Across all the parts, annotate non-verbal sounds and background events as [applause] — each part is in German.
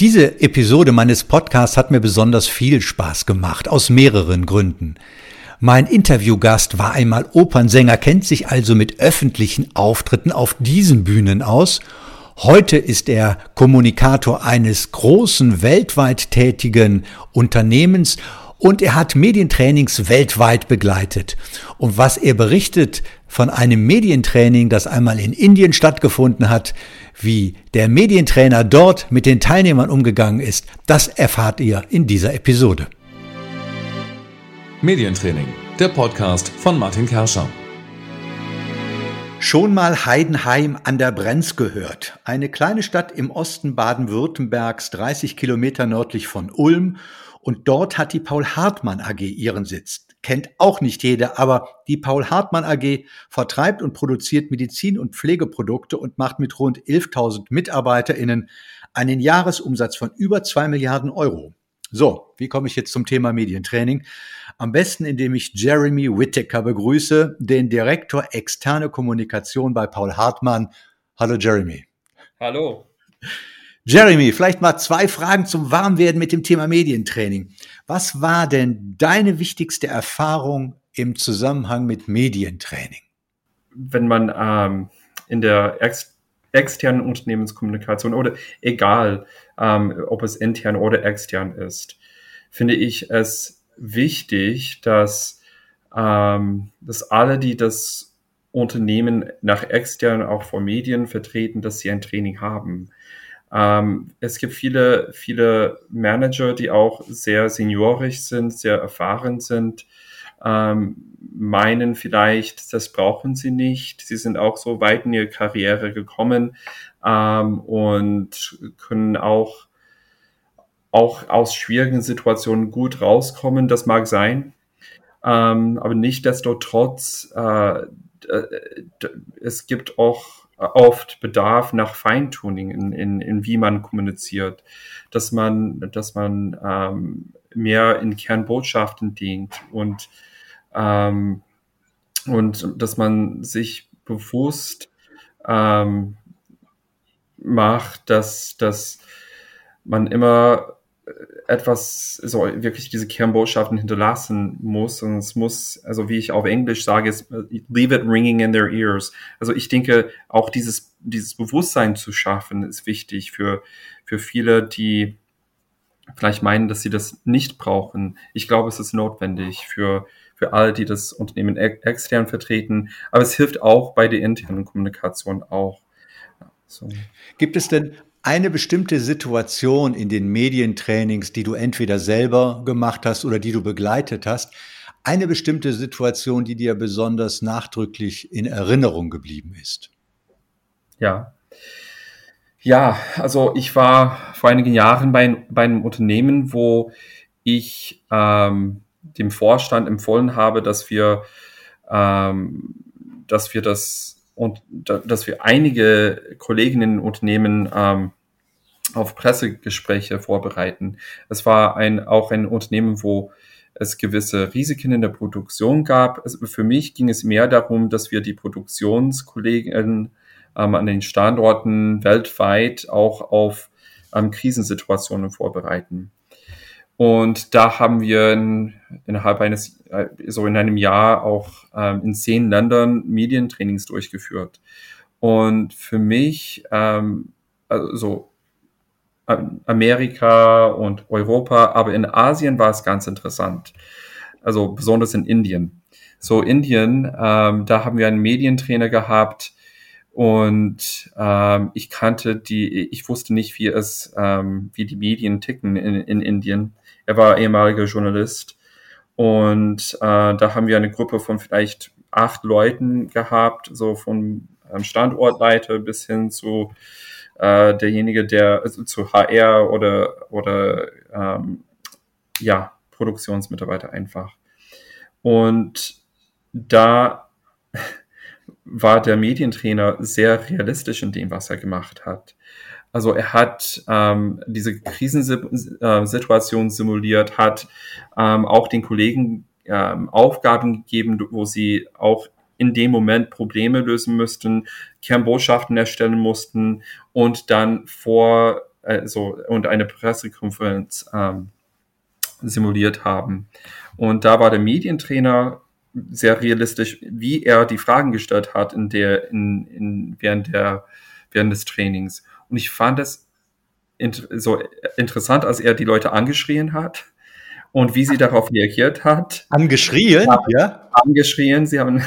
Diese Episode meines Podcasts hat mir besonders viel Spaß gemacht, aus mehreren Gründen. Mein Interviewgast war einmal Opernsänger, kennt sich also mit öffentlichen Auftritten auf diesen Bühnen aus. Heute ist er Kommunikator eines großen weltweit tätigen Unternehmens und er hat Medientrainings weltweit begleitet. Und was er berichtet von einem Medientraining, das einmal in Indien stattgefunden hat, wie der Medientrainer dort mit den Teilnehmern umgegangen ist, das erfahrt ihr in dieser Episode. Medientraining, der Podcast von Martin Kerscher. Schon mal Heidenheim an der Brenz gehört. Eine kleine Stadt im Osten Baden-Württembergs, 30 Kilometer nördlich von Ulm. Und dort hat die Paul Hartmann AG ihren Sitz kennt auch nicht jeder, aber die Paul Hartmann AG vertreibt und produziert Medizin- und Pflegeprodukte und macht mit rund 11.000 MitarbeiterInnen einen Jahresumsatz von über zwei Milliarden Euro. So, wie komme ich jetzt zum Thema Medientraining? Am besten, indem ich Jeremy Whittaker begrüße, den Direktor externe Kommunikation bei Paul Hartmann. Hallo Jeremy. Hallo. Jeremy, vielleicht mal zwei Fragen zum Warmwerden mit dem Thema Medientraining. Was war denn deine wichtigste Erfahrung im Zusammenhang mit Medientraining? Wenn man ähm, in der ex externen Unternehmenskommunikation oder egal, ähm, ob es intern oder extern ist, finde ich es wichtig, dass, ähm, dass alle, die das Unternehmen nach extern auch vor Medien vertreten, dass sie ein Training haben. Ähm, es gibt viele, viele Manager, die auch sehr seniorisch sind, sehr erfahren sind, ähm, meinen vielleicht, das brauchen sie nicht. Sie sind auch so weit in ihre Karriere gekommen ähm, und können auch, auch aus schwierigen Situationen gut rauskommen. Das mag sein. Ähm, aber nicht desto trotz, äh, es gibt auch oft Bedarf nach Feintuning in, in, in wie man kommuniziert, dass man, dass man ähm, mehr in Kernbotschaften dient und, ähm, und dass man sich bewusst ähm, macht, dass, dass man immer etwas, so wirklich diese Kernbotschaften hinterlassen muss. Und es muss, also wie ich auf Englisch sage, ist, leave it ringing in their ears. Also ich denke, auch dieses, dieses Bewusstsein zu schaffen, ist wichtig für, für viele, die vielleicht meinen, dass sie das nicht brauchen. Ich glaube, es ist notwendig für, für alle, die das Unternehmen extern vertreten. Aber es hilft auch bei der internen Kommunikation auch. So. Gibt es denn eine bestimmte Situation in den Medientrainings, die du entweder selber gemacht hast oder die du begleitet hast, eine bestimmte Situation, die dir besonders nachdrücklich in Erinnerung geblieben ist? Ja. Ja, also ich war vor einigen Jahren bei, bei einem Unternehmen, wo ich ähm, dem Vorstand empfohlen habe, dass wir, ähm, dass wir das und da, dass wir einige Kolleginnen in Unternehmen ähm, auf Pressegespräche vorbereiten. Es war ein, auch ein Unternehmen, wo es gewisse Risiken in der Produktion gab. Es, für mich ging es mehr darum, dass wir die Produktionskollegen ähm, an den Standorten weltweit auch auf ähm, Krisensituationen vorbereiten. Und da haben wir in, innerhalb eines, so in einem Jahr auch ähm, in zehn Ländern Medientrainings durchgeführt. Und für mich, ähm, also Amerika und Europa, aber in Asien war es ganz interessant. Also besonders in Indien. So Indien, ähm, da haben wir einen Medientrainer gehabt und ähm, ich kannte die, ich wusste nicht, wie es, ähm, wie die Medien ticken in, in Indien. Er war ehemaliger Journalist. Und äh, da haben wir eine Gruppe von vielleicht acht Leuten gehabt, so vom ähm, Standortleiter bis hin zu äh, derjenige, der also zu HR oder oder ähm, ja Produktionsmitarbeiter einfach. Und da [laughs] war der Medientrainer sehr realistisch in dem, was er gemacht hat. Also er hat ähm, diese Krisensituation simuliert, hat ähm, auch den Kollegen ähm, Aufgaben gegeben, wo sie auch in dem Moment Probleme lösen müssten, Kernbotschaften erstellen mussten und dann vor äh, so, und eine Pressekonferenz ähm, simuliert haben. Und da war der Medientrainer sehr realistisch, wie er die Fragen gestellt hat in der, in, in, während der, während des Trainings. Und ich fand es int so interessant, als er die Leute angeschrien hat und wie sie darauf reagiert hat. Angeschrien, ja? Angeschrien, sie haben,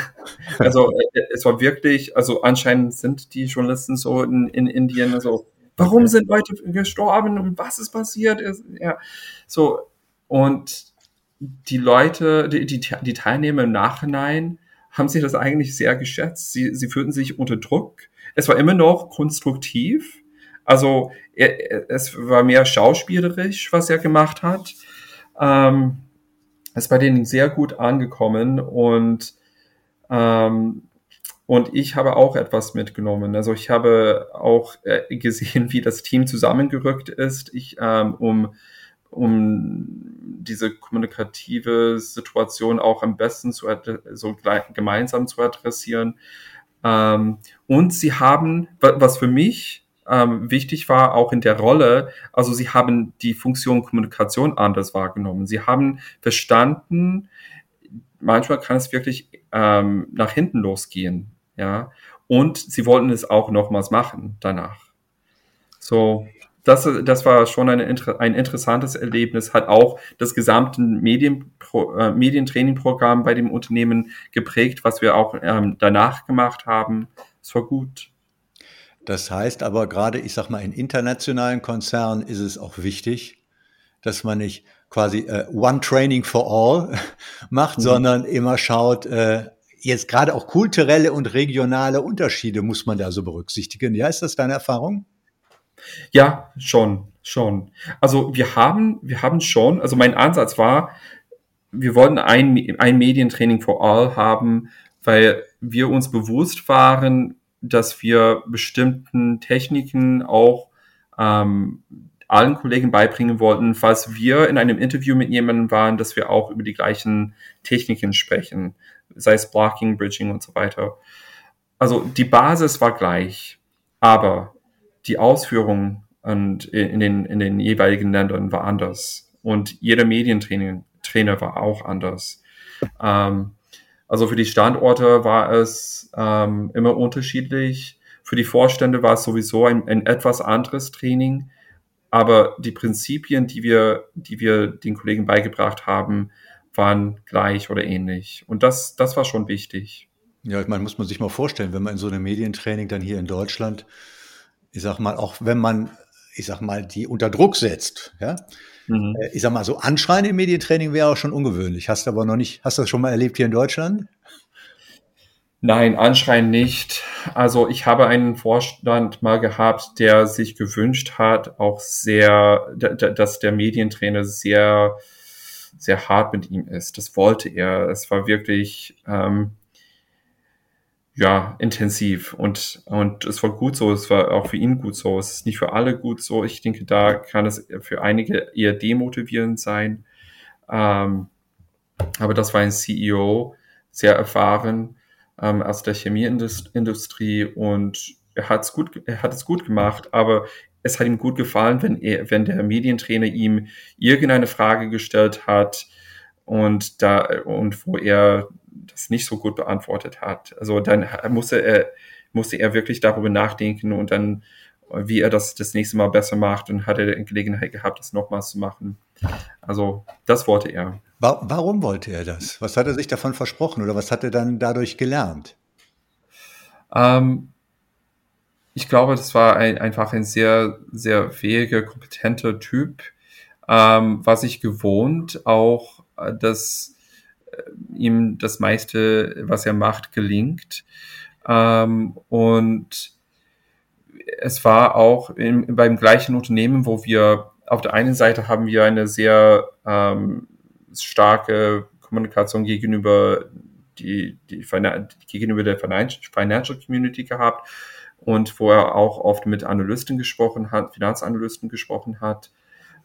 also äh, es war wirklich, also anscheinend sind die Journalisten so in, in Indien so, warum sind Leute gestorben und was ist passiert? Ja, so, und die Leute, die, die, die Teilnehmer im Nachhinein haben sich das eigentlich sehr geschätzt. Sie, sie fühlten sich unter Druck. Es war immer noch konstruktiv. Also er, es war mehr schauspielerisch, was er gemacht hat. Ähm, ist bei denen sehr gut angekommen und ähm, und ich habe auch etwas mitgenommen. Also ich habe auch äh, gesehen, wie das Team zusammengerückt ist, ich, ähm, um, um diese kommunikative Situation auch am besten zu so gemeinsam zu adressieren. Ähm, und sie haben, was für mich ähm, wichtig war, auch in der Rolle, also sie haben die Funktion Kommunikation anders wahrgenommen. Sie haben verstanden, manchmal kann es wirklich ähm, nach hinten losgehen, ja. Und sie wollten es auch nochmals machen danach. So, das, das war schon eine, ein interessantes Erlebnis, hat auch das gesamte Medien, äh, Medientrainingprogramm bei dem Unternehmen geprägt, was wir auch ähm, danach gemacht haben. Es war gut. Das heißt aber gerade, ich sag mal, in internationalen Konzernen ist es auch wichtig, dass man nicht quasi äh, One Training for All [laughs] macht, mhm. sondern immer schaut, äh, jetzt gerade auch kulturelle und regionale Unterschiede muss man da so berücksichtigen. Ja, ist das deine Erfahrung? Ja, schon, schon. Also wir haben, wir haben schon, also mein Ansatz war, wir wollten ein, ein Medientraining for All haben, weil wir uns bewusst waren, dass wir bestimmten Techniken auch ähm, allen Kollegen beibringen wollten, falls wir in einem Interview mit jemandem waren, dass wir auch über die gleichen Techniken sprechen, sei es Blocking, Bridging und so weiter. Also die Basis war gleich, aber die Ausführung und in den, in den jeweiligen Ländern war anders. Und jeder Medientrainer Trainer war auch anders. Ähm, also für die Standorte war es ähm, immer unterschiedlich. Für die Vorstände war es sowieso ein, ein etwas anderes Training. Aber die Prinzipien, die wir, die wir den Kollegen beigebracht haben, waren gleich oder ähnlich. Und das, das war schon wichtig. Ja, ich meine, muss man sich mal vorstellen, wenn man in so einem Medientraining dann hier in Deutschland, ich sag mal, auch wenn man, ich sag mal, die unter Druck setzt, ja, Mhm. Äh, ich sag mal, so Anschreien im Medientraining wäre auch schon ungewöhnlich. Hast du aber noch nicht, hast du das schon mal erlebt hier in Deutschland? Nein, Anschreien nicht. Also ich habe einen Vorstand mal gehabt, der sich gewünscht hat, auch sehr, dass der Medientrainer sehr, sehr hart mit ihm ist. Das wollte er. Es war wirklich, ähm, ja, intensiv und, und es war gut so, es war auch für ihn gut so, es ist nicht für alle gut so. Ich denke, da kann es für einige eher demotivierend sein. Ähm, aber das war ein CEO, sehr erfahren ähm, aus der Chemieindustrie und er, hat's gut, er hat es gut gemacht, aber es hat ihm gut gefallen, wenn, er, wenn der Medientrainer ihm irgendeine Frage gestellt hat und da und wo er das nicht so gut beantwortet hat. Also dann musste er, musste er wirklich darüber nachdenken und dann, wie er das das nächste Mal besser macht und hatte Gelegenheit gehabt, das nochmals zu machen. Also das wollte er. Warum wollte er das? Was hat er sich davon versprochen oder was hat er dann dadurch gelernt? Ähm, ich glaube, das war ein, einfach ein sehr, sehr fähiger, kompetenter Typ, ähm, war sich gewohnt, auch äh, das ihm das meiste, was er macht, gelingt. Ähm, und es war auch im, beim gleichen Unternehmen, wo wir auf der einen Seite haben wir eine sehr ähm, starke Kommunikation gegenüber die, die gegenüber der Financial Community gehabt und wo er auch oft mit Analysten gesprochen hat, Finanzanalysten gesprochen hat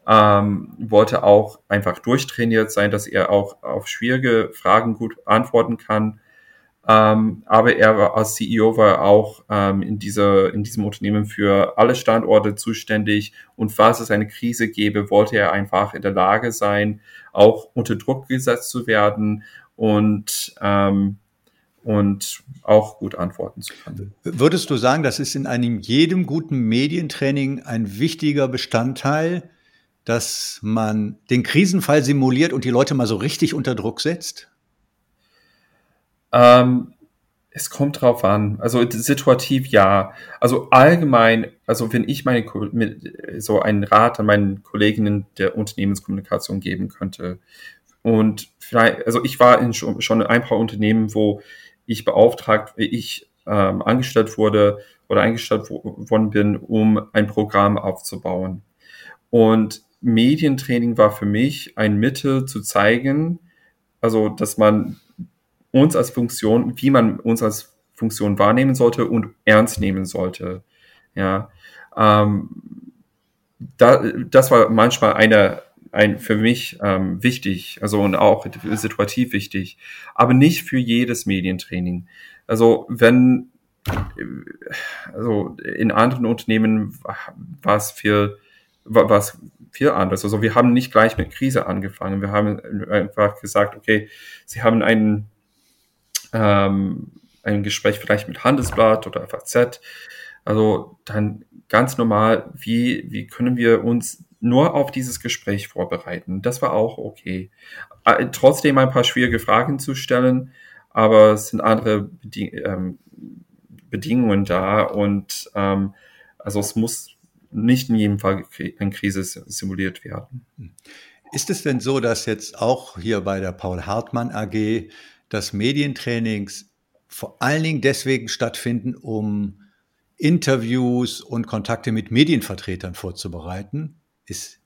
ähm, wollte auch einfach durchtrainiert sein, dass er auch auf schwierige Fragen gut antworten kann. Ähm, aber er war als CEO war auch ähm, in, dieser, in diesem Unternehmen für alle Standorte zuständig. Und falls es eine Krise gäbe, wollte er einfach in der Lage sein, auch unter Druck gesetzt zu werden und, ähm, und auch gut antworten zu können. Würdest du sagen, das ist in einem jedem guten Medientraining ein wichtiger Bestandteil, dass man den Krisenfall simuliert und die Leute mal so richtig unter Druck setzt? Ähm, es kommt drauf an. Also situativ ja. Also allgemein, also wenn ich meine so einen Rat an meinen Kolleginnen der Unternehmenskommunikation geben könnte und vielleicht, also ich war in schon, schon ein paar Unternehmen, wo ich beauftragt, ich ähm, angestellt wurde oder eingestellt worden bin, um ein Programm aufzubauen. Und Medientraining war für mich ein Mittel zu zeigen, also dass man uns als Funktion, wie man uns als Funktion wahrnehmen sollte und ernst nehmen sollte. Ja, ähm, da, das war manchmal eine, ein, für mich ähm, wichtig, also und auch situativ wichtig, aber nicht für jedes Medientraining. Also wenn, also in anderen Unternehmen viel, war es viel anders. Also wir haben nicht gleich mit Krise angefangen. Wir haben einfach gesagt, okay, Sie haben einen ähm, ein Gespräch vielleicht mit Handelsblatt oder FAZ. Also dann ganz normal, wie, wie können wir uns nur auf dieses Gespräch vorbereiten? Das war auch okay. Äh, trotzdem ein paar schwierige Fragen zu stellen, aber es sind andere Beding ähm, Bedingungen da und ähm, also es muss nicht in jedem Fall eine Krise simuliert werden. Ist es denn so, dass jetzt auch hier bei der Paul Hartmann AG dass Medientrainings vor allen Dingen deswegen stattfinden, um Interviews und Kontakte mit Medienvertretern vorzubereiten. Ist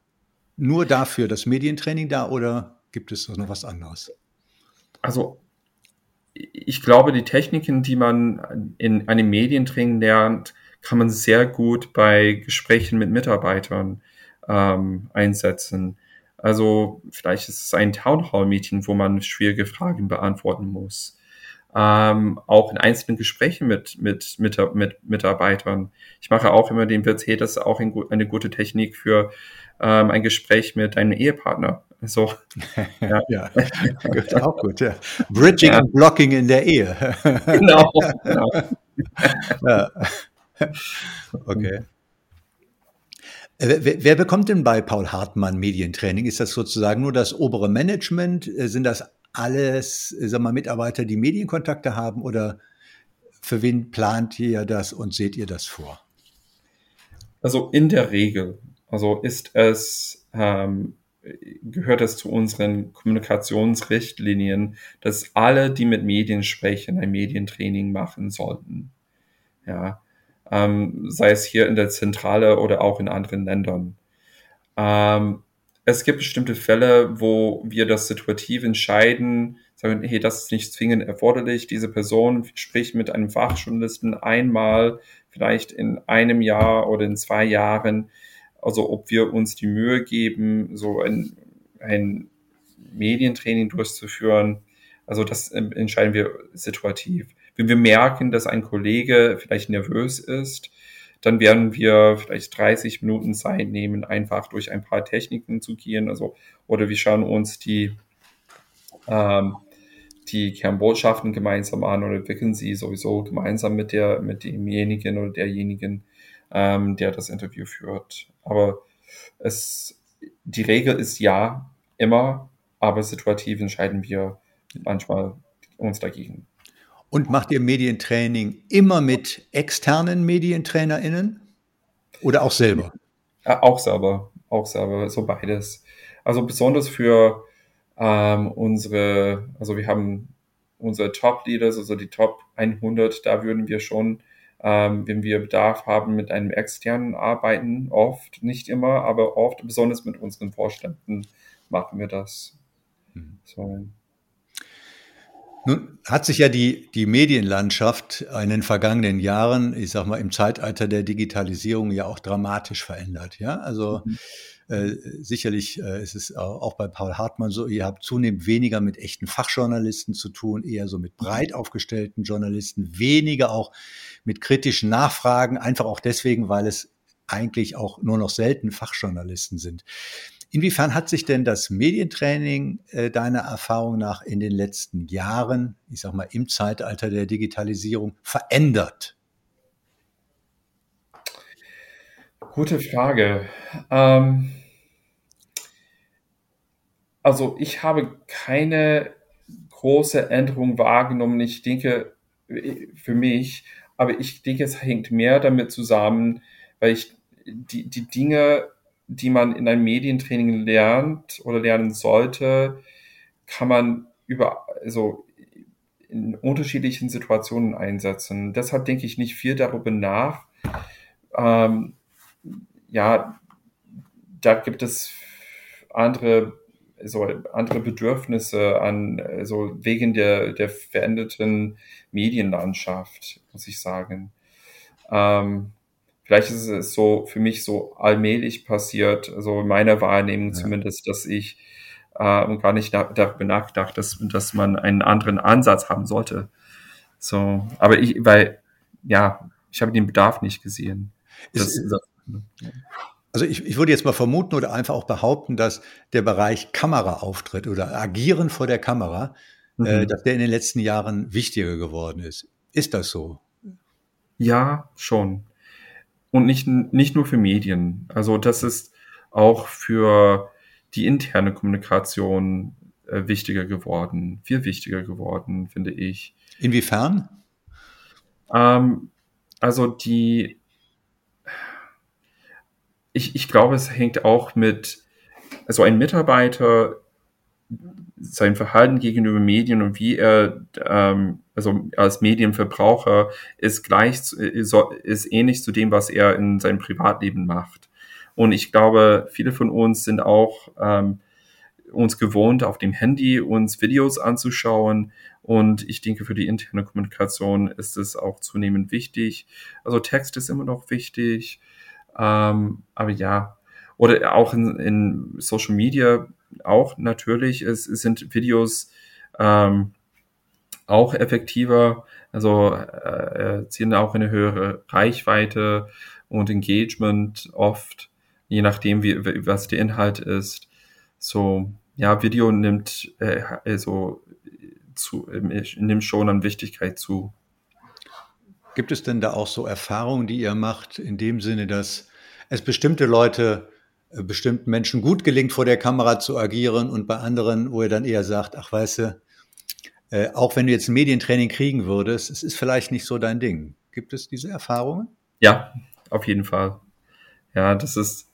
nur dafür das Medientraining da oder gibt es noch was anderes? Also ich glaube, die Techniken, die man in einem Medientraining lernt, kann man sehr gut bei Gesprächen mit Mitarbeitern ähm, einsetzen. Also vielleicht ist es ein Townhall-Meeting, wo man schwierige Fragen beantworten muss. Ähm, auch in einzelnen Gesprächen mit, mit, mit, mit Mitarbeitern. Ich mache auch immer den hey, das ist auch ein, eine gute Technik für ähm, ein Gespräch mit deinem Ehepartner. So. [laughs] Ja, ja gut, auch gut, ja. Bridging ja. und Blocking in der Ehe. genau. [laughs] genau. ja. [laughs] Okay. Äh, wer, bekommt denn bei Paul Hartmann Medientraining? Ist das sozusagen nur das obere Management? Äh, sind das alles, äh, sag mal, Mitarbeiter, die Medienkontakte haben oder für wen plant ihr das und seht ihr das vor? Also in der Regel, also ist es, ähm, gehört es zu unseren Kommunikationsrichtlinien, dass alle, die mit Medien sprechen, ein Medientraining machen sollten. Ja, ähm, sei es hier in der Zentrale oder auch in anderen Ländern. Ähm, es gibt bestimmte Fälle, wo wir das situativ entscheiden, sagen, hey, das ist nicht zwingend erforderlich. Diese Person spricht mit einem Fachjournalisten einmal, vielleicht in einem Jahr oder in zwei Jahren. Also ob wir uns die Mühe geben, so ein, ein Medientraining durchzuführen. Also das entscheiden wir situativ. Wenn wir merken, dass ein Kollege vielleicht nervös ist, dann werden wir vielleicht 30 Minuten Zeit nehmen, einfach durch ein paar Techniken zu gehen. Also, oder wir schauen uns die, ähm, die Kernbotschaften gemeinsam an oder entwickeln sie sowieso gemeinsam mit der, mit demjenigen oder derjenigen, ähm, der das Interview führt. Aber es, die Regel ist ja, immer, aber situativ entscheiden wir manchmal uns dagegen. Und macht ihr Medientraining immer mit externen MedientrainerInnen oder auch selber? Ja, auch selber, auch selber, so beides. Also besonders für ähm, unsere, also wir haben unsere Top-Leaders, also die Top 100, da würden wir schon, ähm, wenn wir Bedarf haben, mit einem externen arbeiten, oft, nicht immer, aber oft, besonders mit unseren Vorständen machen wir das. Mhm. So. Nun hat sich ja die, die Medienlandschaft in den vergangenen Jahren, ich sag mal, im Zeitalter der Digitalisierung ja auch dramatisch verändert. Ja, also mhm. Äh, sicherlich äh, ist es auch bei Paul Hartmann so, ihr habt zunehmend weniger mit echten Fachjournalisten zu tun, eher so mit breit aufgestellten Journalisten, weniger auch mit kritischen Nachfragen, einfach auch deswegen, weil es eigentlich auch nur noch selten Fachjournalisten sind. Inwiefern hat sich denn das Medientraining äh, deiner Erfahrung nach in den letzten Jahren, ich sag mal im Zeitalter der Digitalisierung, verändert? Gute Frage. Ähm, also ich habe keine große Änderung wahrgenommen. Ich denke, für mich, aber ich denke, es hängt mehr damit zusammen, weil ich die, die Dinge, die man in einem Medientraining lernt oder lernen sollte, kann man über, also in unterschiedlichen Situationen einsetzen. Deshalb denke ich nicht viel darüber nach. Ähm, ja, da gibt es andere, so andere Bedürfnisse an, so wegen der, der veränderten Medienlandschaft, muss ich sagen. Ähm, vielleicht ist es so für mich so allmählich passiert, so in meiner Wahrnehmung ja. zumindest, dass ich äh, gar nicht darüber nachgedacht, dass, dass man einen anderen Ansatz haben sollte. So, aber ich, weil, ja, ich habe den Bedarf nicht gesehen. Das, ist, das, also ich, ich würde jetzt mal vermuten oder einfach auch behaupten, dass der Bereich Kameraauftritt oder Agieren vor der Kamera, äh, mhm. äh, dass der in den letzten Jahren wichtiger geworden ist. Ist das so? Ja, schon. Und nicht, nicht nur für Medien. Also das ist auch für die interne Kommunikation äh, wichtiger geworden, viel wichtiger geworden, finde ich. Inwiefern? Ähm, also die ich, ich glaube, es hängt auch mit, also ein Mitarbeiter, sein Verhalten gegenüber Medien und wie er, ähm, also als Medienverbraucher, ist gleich, ist ähnlich zu dem, was er in seinem Privatleben macht. Und ich glaube, viele von uns sind auch ähm, uns gewohnt, auf dem Handy uns Videos anzuschauen. Und ich denke, für die interne Kommunikation ist es auch zunehmend wichtig. Also Text ist immer noch wichtig. Ähm, aber ja, oder auch in, in Social Media auch natürlich. Es, es sind Videos ähm, auch effektiver, also äh, erzielen auch eine höhere Reichweite und Engagement oft, je nachdem, wie, was der Inhalt ist. So, ja, Video nimmt äh, also zu, nimmt schon an Wichtigkeit zu. Gibt es denn da auch so Erfahrungen, die ihr macht, in dem Sinne, dass es bestimmte Leute, äh, bestimmten Menschen gut gelingt, vor der Kamera zu agieren und bei anderen, wo ihr dann eher sagt, ach weißt du, äh, auch wenn du jetzt ein Medientraining kriegen würdest, es ist vielleicht nicht so dein Ding. Gibt es diese Erfahrungen? Ja, auf jeden Fall. Ja, das ist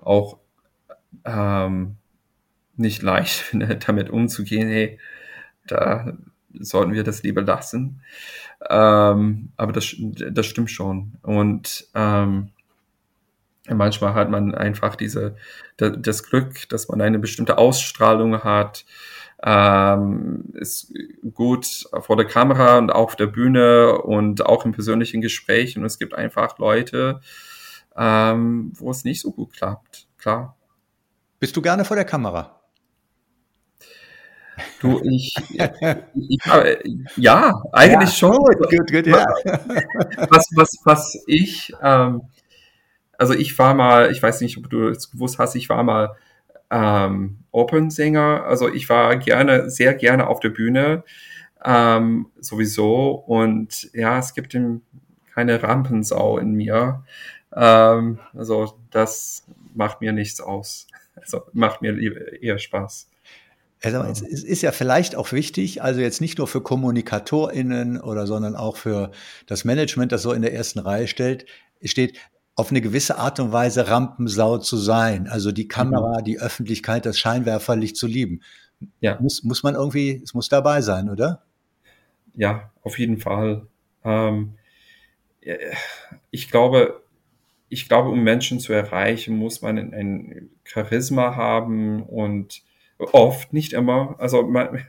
auch ähm, nicht leicht, [laughs] damit umzugehen. Hey, da sollten wir das lieber lassen. Ähm, aber das, das stimmt schon. Und ähm, manchmal hat man einfach diese, das Glück, dass man eine bestimmte Ausstrahlung hat, ähm, ist gut vor der Kamera und auf der Bühne und auch im persönlichen Gespräch. Und es gibt einfach Leute, ähm, wo es nicht so gut klappt. Klar. Bist du gerne vor der Kamera? Du, ich, ich, ja, eigentlich ja, schon. Gut, gut, gut, ja. Was, was, was ich, ähm, also ich war mal, ich weiß nicht, ob du es gewusst hast, ich war mal ähm, Opernsänger. Also ich war gerne, sehr gerne auf der Bühne ähm, sowieso. Und ja, es gibt keine Rampensau in mir. Ähm, also das macht mir nichts aus. Also macht mir eher Spaß. Also es ist ja vielleicht auch wichtig, also jetzt nicht nur für KommunikatorInnen oder, sondern auch für das Management, das so in der ersten Reihe stellt, steht, auf eine gewisse Art und Weise Rampensau zu sein. Also die Kamera, mhm. die Öffentlichkeit, das Scheinwerferlicht zu lieben. Ja. Muss, muss man irgendwie, es muss dabei sein, oder? Ja, auf jeden Fall. Ähm, ich glaube, ich glaube, um Menschen zu erreichen, muss man ein Charisma haben und oft, nicht immer. Also man,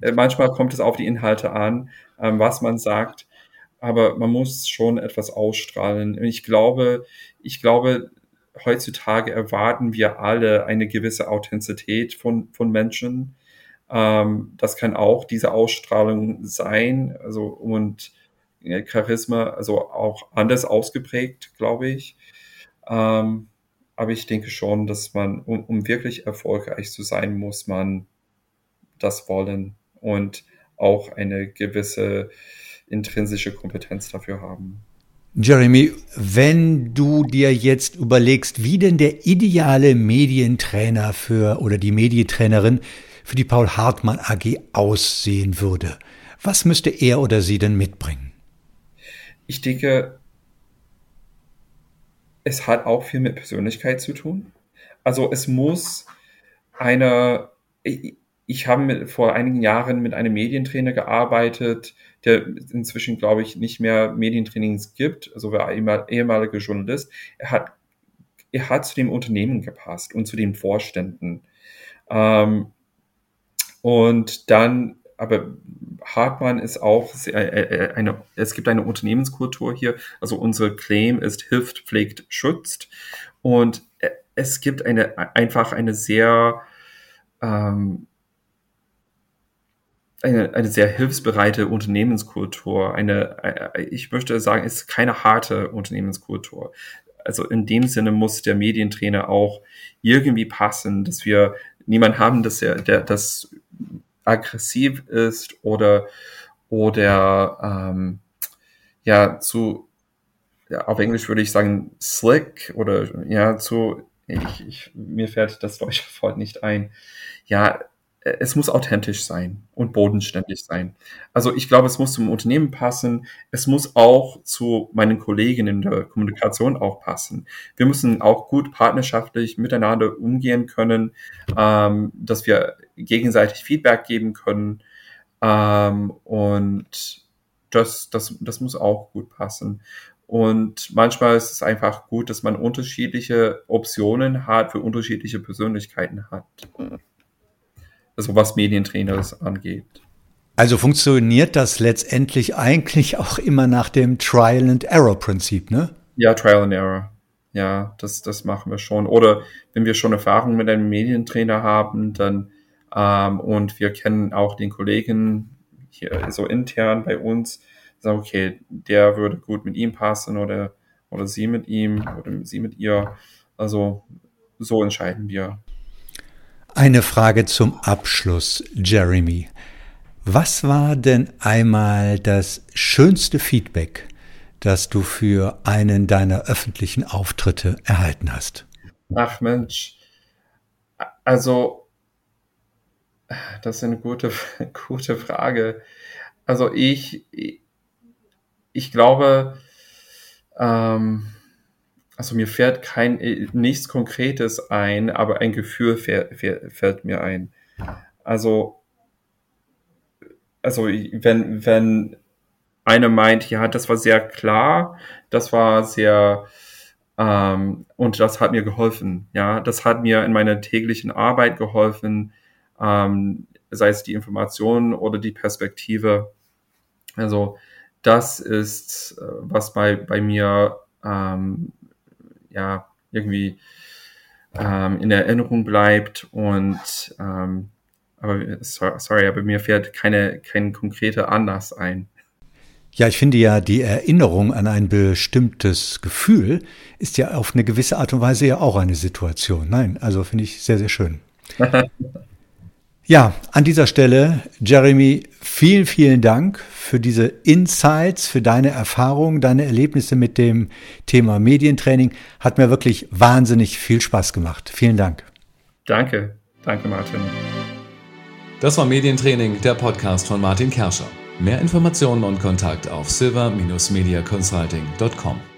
[laughs] manchmal kommt es auf die Inhalte an, ähm, was man sagt aber man muss schon etwas ausstrahlen. Ich glaube, ich glaube, heutzutage erwarten wir alle eine gewisse Authentizität von, von Menschen. Ähm, das kann auch diese Ausstrahlung sein, also und äh, Charisma, also auch anders ausgeprägt, glaube ich. Ähm, aber ich denke schon, dass man, um, um wirklich erfolgreich zu sein, muss man das wollen und auch eine gewisse intrinsische Kompetenz dafür haben. Jeremy, wenn du dir jetzt überlegst, wie denn der ideale Medientrainer für oder die Medientrainerin für die Paul Hartmann AG aussehen würde, was müsste er oder sie denn mitbringen? Ich denke, es hat auch viel mit Persönlichkeit zu tun. Also es muss eine, ich, habe vor einigen Jahren mit einem Medientrainer gearbeitet, der inzwischen, glaube ich, nicht mehr Medientrainings gibt, also war ehemaliger Journalist. Er hat, er hat zu dem Unternehmen gepasst und zu den Vorständen. Ähm, und dann, aber Hartmann ist auch sehr, äh, äh, eine, es gibt eine Unternehmenskultur hier. Also unser Claim ist hilft, pflegt, schützt. Und äh, es gibt eine, einfach eine sehr, ähm, eine, eine sehr hilfsbereite Unternehmenskultur. Eine, äh, ich möchte sagen, ist keine harte Unternehmenskultur. Also in dem Sinne muss der Medientrainer auch irgendwie passen, dass wir niemand haben, dass er, der, das aggressiv ist oder oder ähm, ja zu ja, auf Englisch würde ich sagen slick oder ja zu ich, ich, mir fällt das deutsche Wort nicht ein. Ja, es muss authentisch sein und bodenständig sein. Also ich glaube, es muss zum Unternehmen passen. Es muss auch zu meinen Kollegen in der Kommunikation auch passen. Wir müssen auch gut partnerschaftlich miteinander umgehen können, ähm, dass wir gegenseitig Feedback geben können. Ähm, und das, das, das muss auch gut passen. Und manchmal ist es einfach gut, dass man unterschiedliche Optionen hat, für unterschiedliche Persönlichkeiten hat also was Medientrainers angeht. Also funktioniert das letztendlich eigentlich [laughs] auch immer nach dem Trial and Error Prinzip, ne? Ja, Trial and Error. Ja, das, das machen wir schon. Oder wenn wir schon Erfahrung mit einem Medientrainer haben, dann ähm, und wir kennen auch den Kollegen hier so intern bei uns, sagen, okay, der würde gut mit ihm passen oder, oder sie mit ihm oder sie mit ihr. Also so entscheiden wir. Eine Frage zum Abschluss, Jeremy. Was war denn einmal das schönste Feedback, das du für einen deiner öffentlichen Auftritte erhalten hast? Ach Mensch, also das ist eine gute, [laughs] gute Frage. Also ich, ich glaube, ähm, also mir fährt kein äh, nichts Konkretes ein, aber ein Gefühl fährt, fährt, fällt mir ein. Also, also wenn, wenn einer meint, ja, das war sehr klar, das war sehr ähm, und das hat mir geholfen. Ja, das hat mir in meiner täglichen Arbeit geholfen, ähm, sei es die Information oder die Perspektive. Also das ist, äh, was bei, bei mir ähm, ja, irgendwie ähm, in Erinnerung bleibt und ähm, aber sorry, aber mir fährt keine, kein konkreter Anlass ein. Ja, ich finde ja, die Erinnerung an ein bestimmtes Gefühl ist ja auf eine gewisse Art und Weise ja auch eine Situation. Nein, also finde ich sehr, sehr schön. [laughs] Ja, an dieser Stelle, Jeremy, vielen, vielen Dank für diese Insights, für deine Erfahrungen, deine Erlebnisse mit dem Thema Medientraining. Hat mir wirklich wahnsinnig viel Spaß gemacht. Vielen Dank. Danke, danke Martin. Das war Medientraining, der Podcast von Martin Kerscher. Mehr Informationen und Kontakt auf silver-mediaconsulting.com.